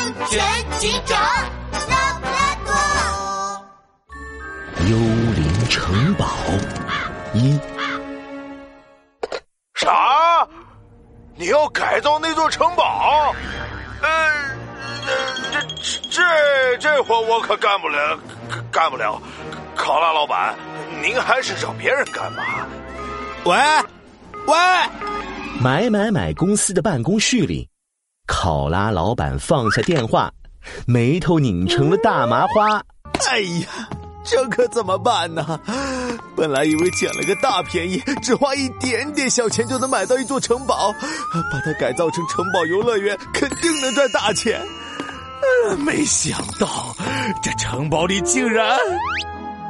安全警长拉布拉多。幽灵城堡一，啥？你要改造那座城堡？呃，这这这这活我可干不了，干不了。考拉老板，您还是找别人干吧。喂，喂，买买买公司的办公室里，考拉老板放下电话，眉头拧成了大麻花。哎呀，这可怎么办呢？本来以为捡了个大便宜，只花一点点小钱就能买到一座城堡，把它改造成城堡游乐园，肯定能赚大钱。没想到这城堡里竟然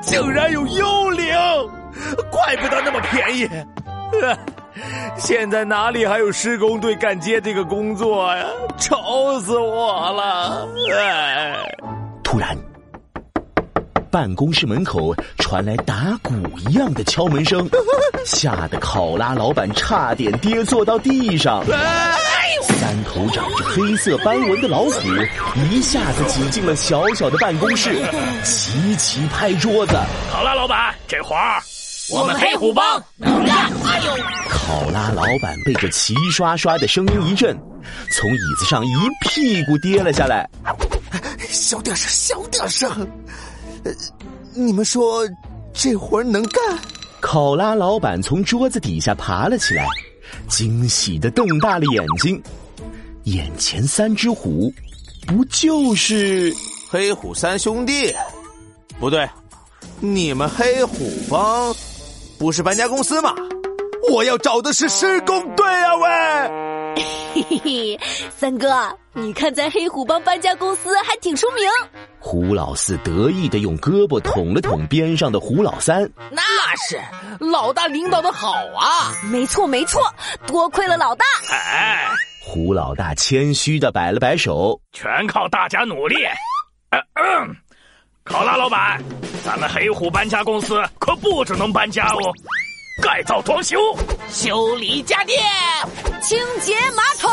竟然有幽灵，怪不得那么便宜。现在哪里还有施工队干接这个工作呀？愁死我了！哎，突然，办公室门口传来打鼓一样的敲门声，吓得考拉老板差点跌坐到地上。三头长着黑色斑纹的老虎一下子挤进了小小的办公室，齐齐拍桌子。考拉老板，这活儿我们黑虎帮能干！哎呦！考拉老板被这齐刷刷的声音一震，从椅子上一屁股跌了下来。小点声，小点声。呃，你们说这活能干？考拉老板从桌子底下爬了起来，惊喜的瞪大了眼睛。眼前三只虎，不就是黑虎三兄弟？不对，你们黑虎帮不是搬家公司吗？我要找的是施工队啊！喂，嘿嘿嘿，三哥，你看咱黑虎帮搬家公司还挺出名。胡老四得意的用胳膊捅了捅边上的胡老三，那是老大领导的好啊！没错没错，多亏了老大。哎，胡老大谦虚的摆了摆手，全靠大家努力。嗯嗯，考拉老板，咱们黑虎搬家公司可不只能搬家哦。改造装修、修理家电、清洁马桶，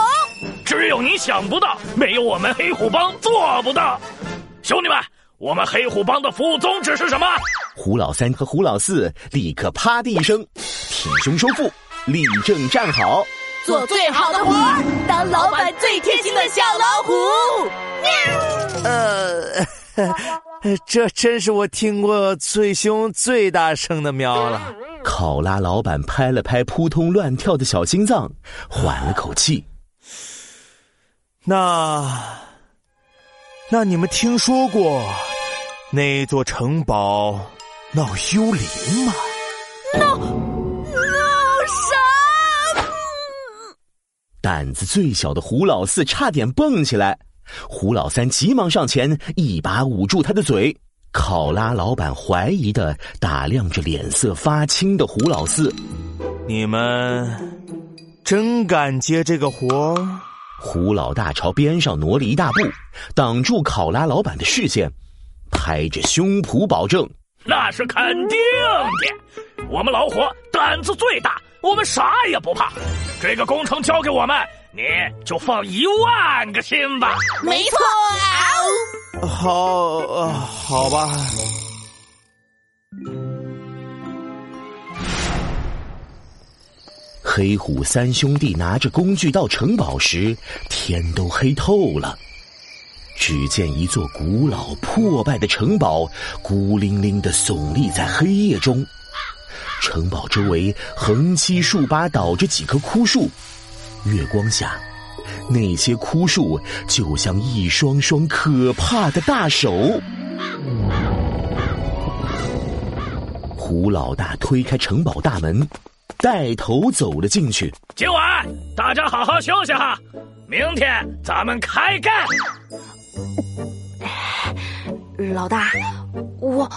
只有你想不到，没有我们黑虎帮做不到。兄弟们，我们黑虎帮的服务宗旨是什么？胡老三和胡老四立刻啪的一声，挺胸收腹，立正站好，做最好的活儿，当老板最贴心的小老虎。喵呃，这真是我听过最凶、最大声的喵了。考拉老板拍了拍扑通乱跳的小心脏，缓了口气。那，那你们听说过那座城堡闹幽灵吗？闹闹啥？胆子最小的胡老四差点蹦起来，胡老三急忙上前，一把捂住他的嘴。考拉老板怀疑的打量着脸色发青的胡老四：“你们真敢接这个活？”胡老大朝边上挪了一大步，挡住考拉老板的视线，拍着胸脯保证：“那是肯定的，我们老虎胆子最大，我们啥也不怕。这个工程交给我们，你就放一万个心吧。”没错。好，呃，好吧。黑虎三兄弟拿着工具到城堡时，天都黑透了。只见一座古老破败的城堡，孤零零的耸立在黑夜中。城堡周围横七竖八倒着几棵枯树，月光下。那些枯树就像一双双可怕的大手。胡老大推开城堡大门，带头走了进去。今晚大家好好休息哈，明天咱们开干。老大，我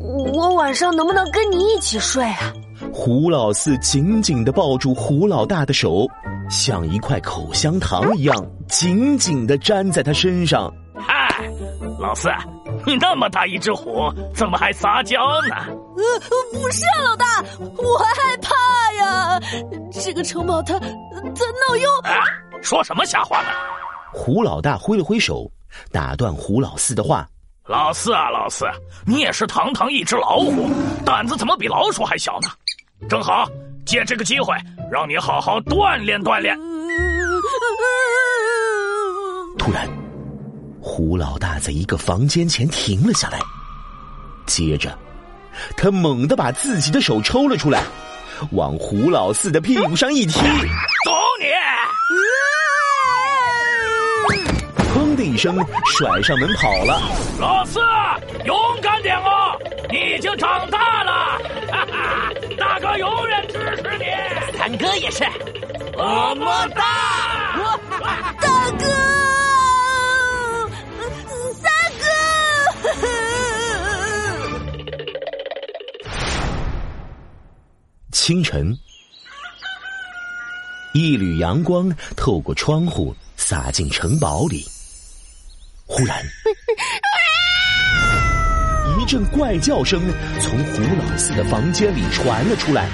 我晚上能不能跟你一起睡啊？胡老四紧紧的抱住胡老大的手。像一块口香糖一样紧紧的粘在他身上。嗨，老四，你那么大一只虎，怎么还撒娇呢？呃，不是啊，老大，我还害怕呀。这个城堡它它闹幽……说什么瞎话呢？胡老大挥了挥手，打断胡老四的话：“老四啊，老四，你也是堂堂一只老虎，胆子怎么比老鼠还小呢？正好借这个机会，让你好好锻炼锻炼。”突然，胡老大在一个房间前停了下来，接着，他猛地把自己的手抽了出来，往胡老四的屁股上一踢，走你！砰的一声，甩上门跑了。老四，勇敢点哦！你已经长大了，哥也是，么么哒！大哥，三哥。清晨，一缕阳光透过窗户洒进城堡里。忽然，一阵怪叫声从胡老四的房间里传了出来。